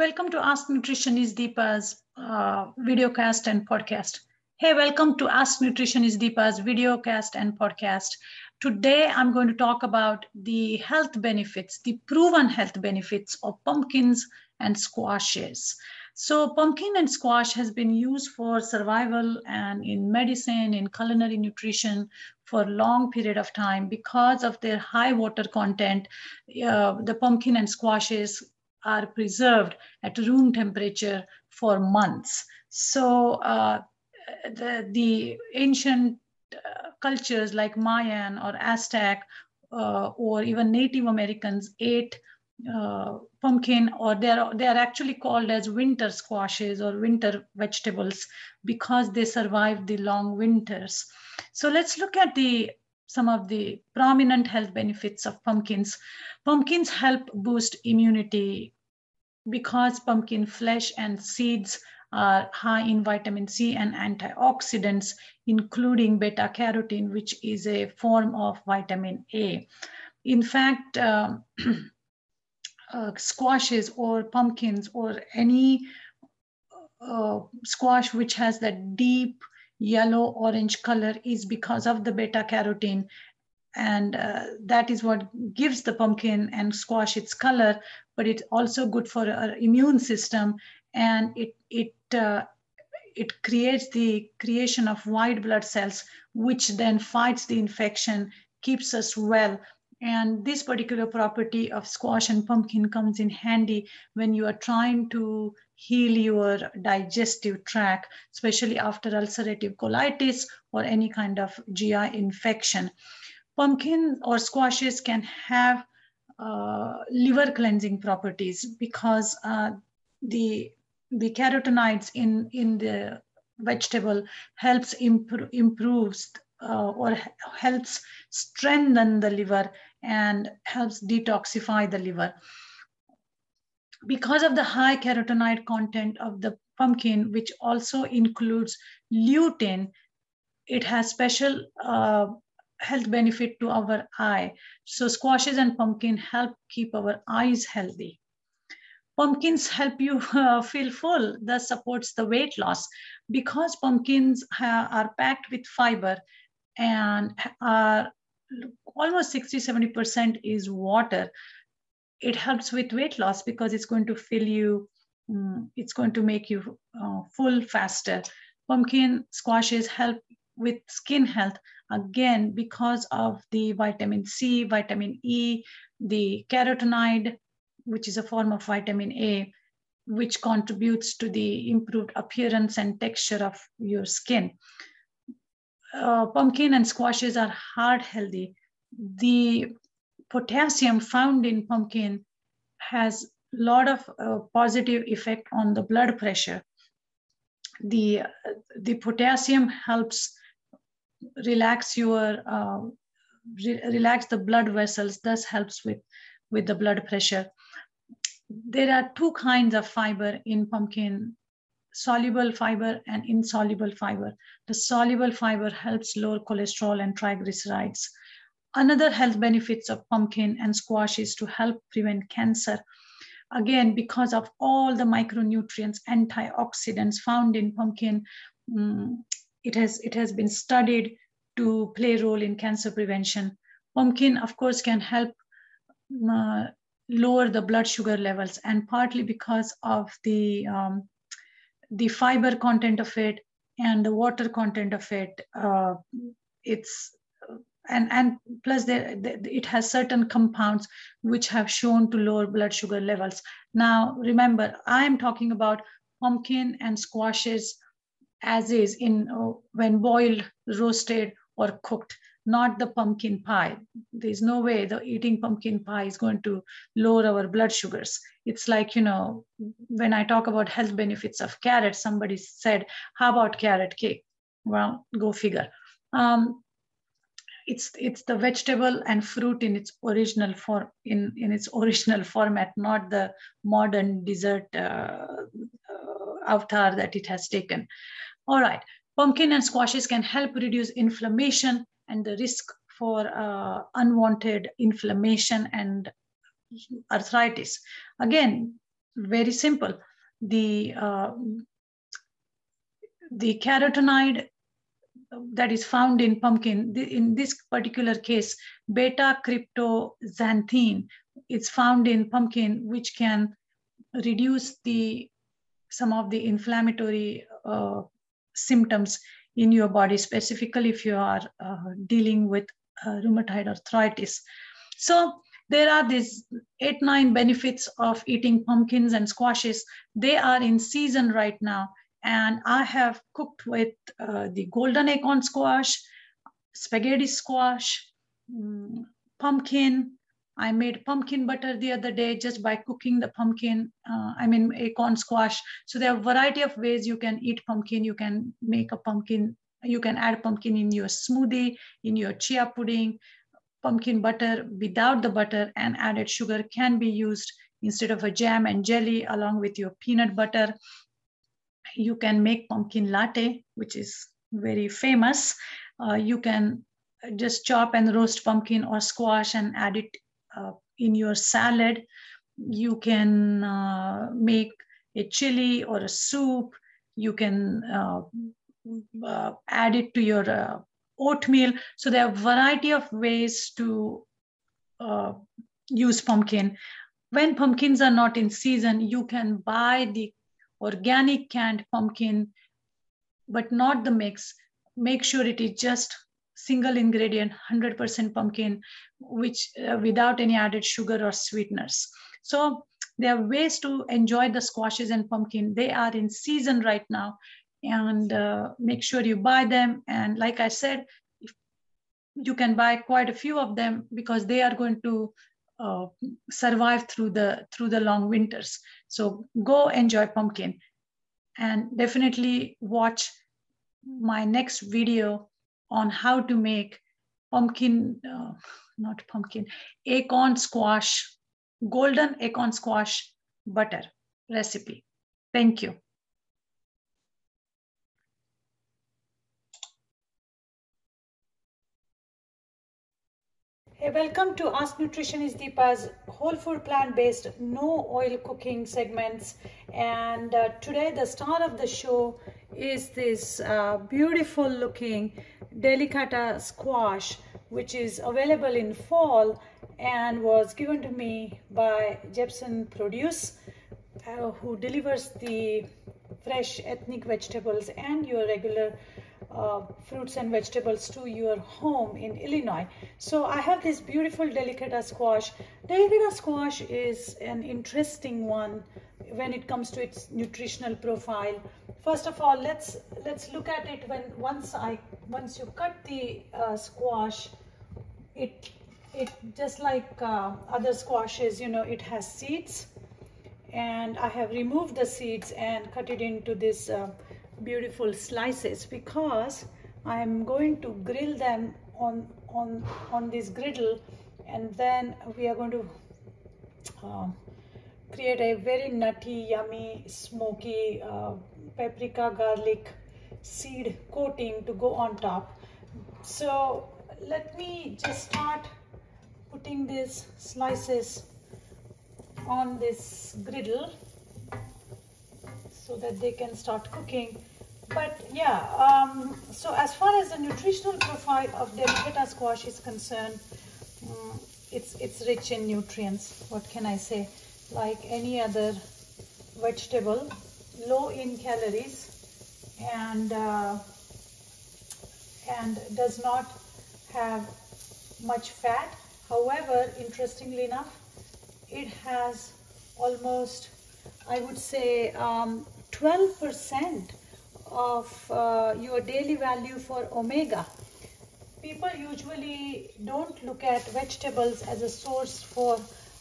welcome to Ask Nutritionist Deepa's uh, videocast and podcast. Hey, welcome to Ask Nutritionist Deepa's videocast and podcast. Today, I'm going to talk about the health benefits, the proven health benefits of pumpkins and squashes. So, pumpkin and squash has been used for survival and in medicine, in culinary nutrition for a long period of time because of their high water content. Uh, the pumpkin and squashes are preserved at room temperature for months. So uh, the, the ancient uh, cultures like Mayan or Aztec uh, or even Native Americans ate uh, pumpkin or they are, they are actually called as winter squashes or winter vegetables because they survived the long winters. So let's look at the some of the prominent health benefits of pumpkins. Pumpkins help boost immunity because pumpkin flesh and seeds are high in vitamin C and antioxidants, including beta carotene, which is a form of vitamin A. In fact, uh, uh, squashes or pumpkins or any uh, squash which has that deep yellow orange color is because of the beta carotene and uh, that is what gives the pumpkin and squash its color but it's also good for our immune system. And it it uh, it creates the creation of white blood cells which then fights the infection keeps us well and this particular property of squash and pumpkin comes in handy when you are trying to heal your digestive tract, especially after ulcerative colitis or any kind of GI infection. Pumpkin or squashes can have uh, liver cleansing properties because uh, the the carotenoids in in the vegetable helps improve improves uh, or helps strengthen the liver and helps detoxify the liver because of the high carotenoid content of the pumpkin, which also includes lutein, it has special uh, health benefit to our eye. So squashes and pumpkin help keep our eyes healthy. Pumpkins help you uh, feel full, thus supports the weight loss. Because pumpkins are packed with fiber and are almost 60, 70% is water it helps with weight loss because it's going to fill you, um, it's going to make you uh, full faster. Pumpkin squashes help with skin health again because of the vitamin C, vitamin E, the carotenoid, which is a form of vitamin A, which contributes to the improved appearance and texture of your skin. Uh, pumpkin and squashes are heart healthy. The potassium found in pumpkin has a lot of uh, positive effect on the blood pressure. The, the potassium helps relax your, uh, re relax the blood vessels, thus helps with, with the blood pressure. There are two kinds of fiber in pumpkin, soluble fiber and insoluble fiber. The soluble fiber helps lower cholesterol and triglycerides Another health benefits of pumpkin and squash is to help prevent cancer. Again, because of all the micronutrients, antioxidants found in pumpkin, um, it, has, it has been studied to play a role in cancer prevention. Pumpkin, of course, can help uh, lower the blood sugar levels and partly because of the, um, the fiber content of it and the water content of it, uh, it's and, and plus there, it has certain compounds which have shown to lower blood sugar levels. Now, remember, I'm talking about pumpkin and squashes as is in uh, when boiled, roasted, or cooked, not the pumpkin pie. There's no way the eating pumpkin pie is going to lower our blood sugars. It's like, you know, when I talk about health benefits of carrot, somebody said, how about carrot cake? Well, go figure. Um, it's it's the vegetable and fruit in its original form in in its original format not the modern dessert uh, uh, avatar that it has taken all right pumpkin and squashes can help reduce inflammation and the risk for uh, unwanted inflammation and arthritis again very simple. The uh, the carotenoid that is found in pumpkin, in this particular case, beta cryptoxanthin is found in pumpkin, which can reduce the some of the inflammatory uh, symptoms in your body, specifically if you are uh, dealing with uh, rheumatoid arthritis. So there are these eight, nine benefits of eating pumpkins and squashes. They are in season right now. And I have cooked with uh, the golden acorn squash, spaghetti squash, um, pumpkin. I made pumpkin butter the other day just by cooking the pumpkin, uh, I mean acorn squash. So there are a variety of ways you can eat pumpkin. You can make a pumpkin, you can add pumpkin in your smoothie, in your chia pudding, pumpkin butter without the butter and added sugar can be used instead of a jam and jelly along with your peanut butter you can make pumpkin latte, which is very famous. Uh, you can just chop and roast pumpkin or squash and add it uh, in your salad. You can uh, make a chili or a soup. You can uh, uh, add it to your uh, oatmeal. So there are a variety of ways to use pumpkin. When pumpkins are not in season, you can buy the organic canned pumpkin, but not the mix. Make sure it is just single ingredient, 100% pumpkin, which uh, without any added sugar or sweeteners. So there are ways to enjoy the squashes and pumpkin. They are in season right now and uh, make sure you buy them. And like I said, you can buy quite a few of them because they are going to uh, survive through the through the long winters. So go enjoy pumpkin, and definitely watch my next video on how to make pumpkin, uh, not pumpkin, acorn squash, golden acorn squash butter recipe. Thank you. Hey, welcome to Ask Nutritionist Deepa's whole food plant-based, no oil cooking segments. And uh, today the star of the show is this uh, beautiful looking delicata squash, which is available in fall and was given to me by Jepson Produce, uh, who delivers the fresh ethnic vegetables and your regular uh, fruits and vegetables to your home in Illinois. So I have this beautiful delicata squash. Delicata squash is an interesting one when it comes to its nutritional profile. First of all, let's let's look at it when once I once you cut the uh, squash, it it just like uh, other squashes, you know, it has seeds, and I have removed the seeds and cut it into this uh, beautiful slices because I'm going to grill them on on on this griddle. And then we are going to uh, create a very nutty yummy smoky uh, paprika garlic seed coating to go on top. So let me just start putting these slices on this griddle so that they can start cooking but yeah, um, so as far as the nutritional profile of delicata squash is concerned, um, it's, it's rich in nutrients. What can I say? Like any other vegetable, low in calories and, uh, and does not have much fat. However, interestingly enough, it has almost, I would say, 12% um, of uh, your daily value for omega. People usually don't look at vegetables as a source for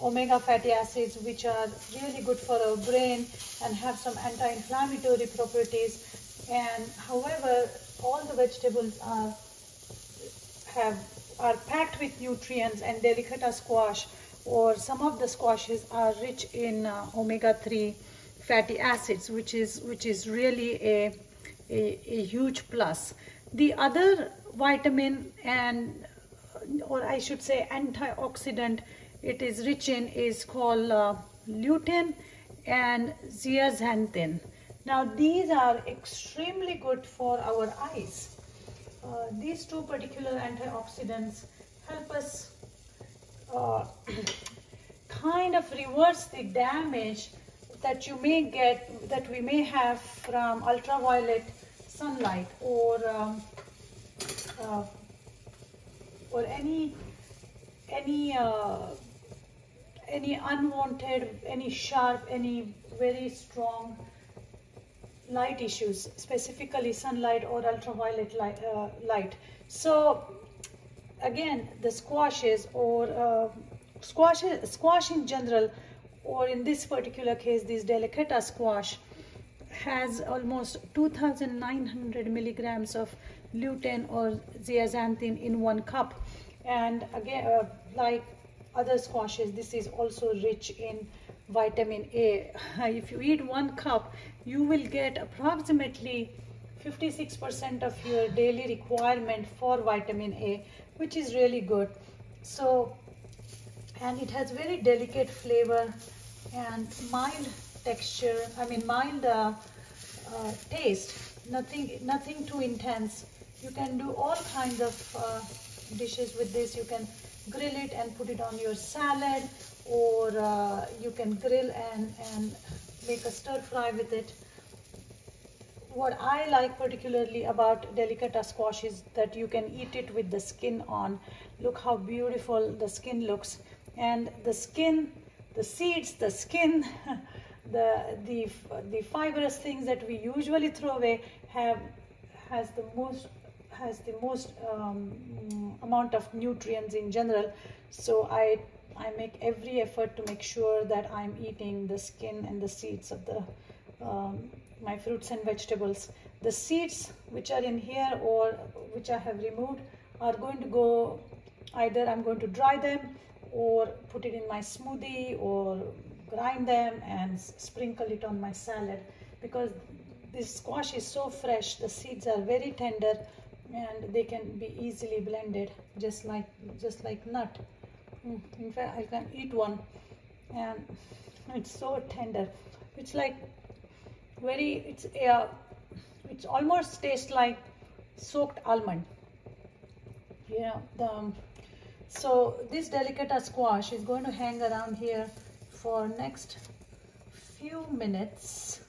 omega fatty acids which are really good for our brain and have some anti-inflammatory properties and however all the vegetables are have are packed with nutrients and delicata squash or some of the squashes are rich in uh, omega-3 fatty acids which is which is really a a, a huge plus. The other vitamin and or I should say antioxidant it is rich in is called uh, lutein and zeaxanthin. Now these are extremely good for our eyes. Uh, these two particular antioxidants help us uh, kind of reverse the damage that you may get, that we may have from ultraviolet sunlight or um, uh, or any any uh, any unwanted, any sharp, any very strong light issues, specifically sunlight or ultraviolet light. Uh, light. So again, the squashes or uh, squash, squash in general, or in this particular case, this delicata squash has almost 2,900 milligrams of lutein or zeaxanthin in one cup. And again, uh, like other squashes, this is also rich in vitamin A. If you eat one cup, you will get approximately 56% of your daily requirement for vitamin A, which is really good. So, and it has very delicate flavor and mild texture, I mean mild uh, uh, taste, nothing, nothing too intense. You can do all kinds of uh, dishes with this. You can grill it and put it on your salad or uh, you can grill and, and make a stir fry with it. What I like particularly about delicata squash is that you can eat it with the skin on. Look how beautiful the skin looks. And the skin, the seeds, the skin, the, the, the fibrous things that we usually throw away have has the most has the most um, amount of nutrients in general. So I I make every effort to make sure that I'm eating the skin and the seeds of the um, my fruits and vegetables. The seeds which are in here or which I have removed are going to go either I'm going to dry them or put it in my smoothie or grind them and sprinkle it on my salad because this squash is so fresh the seeds are very tender and they can be easily blended just like just like nut in fact I can eat one. And it's so tender. It's like very it's uh, it's almost tastes like soaked almond. Yeah the so this delicata squash is going to hang around here for next few minutes.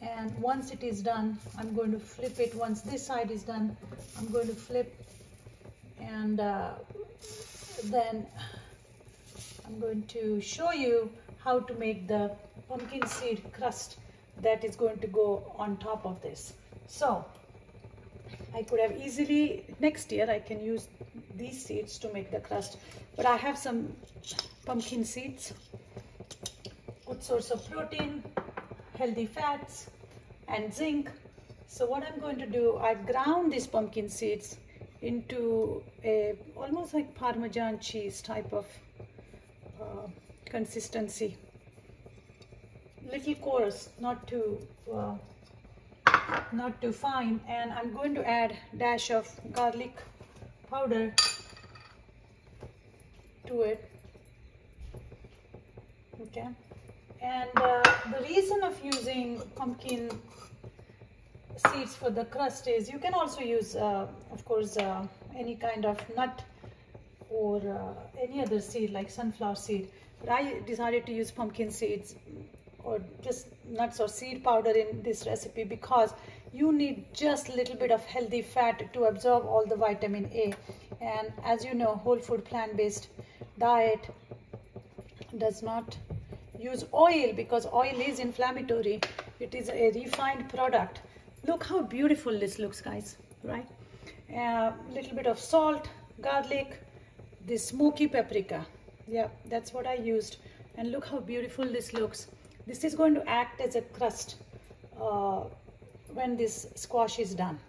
And once it is done I'm going to flip it. Once this side is done I'm going to flip. And uh, then I'm going to show you how to make the pumpkin seed crust that is going to go on top of this so I could have easily next year I can use these seeds to make the crust but I have some pumpkin seeds good source of protein healthy fats and zinc. So what I'm going to do, I've ground these pumpkin seeds into a almost like Parmesan cheese type of uh, consistency. Little coarse, not too uh, not too fine. And I'm going to add dash of garlic powder to it. Okay. And uh, the reason of using pumpkin seeds for the crust is you can also use, uh, of course, uh, any kind of nut or uh, any other seed like sunflower seed. But I decided to use pumpkin seeds or just nuts or seed powder in this recipe because you need just a little bit of healthy fat to absorb all the vitamin A. And as you know, whole food plant-based diet does not use oil because oil is inflammatory. It is a refined product. Look how beautiful this looks, guys, right? A uh, little bit of salt, garlic, this smoky paprika. Yeah, that's what I used. And look how beautiful this looks. This is going to act as a crust uh, when this squash is done.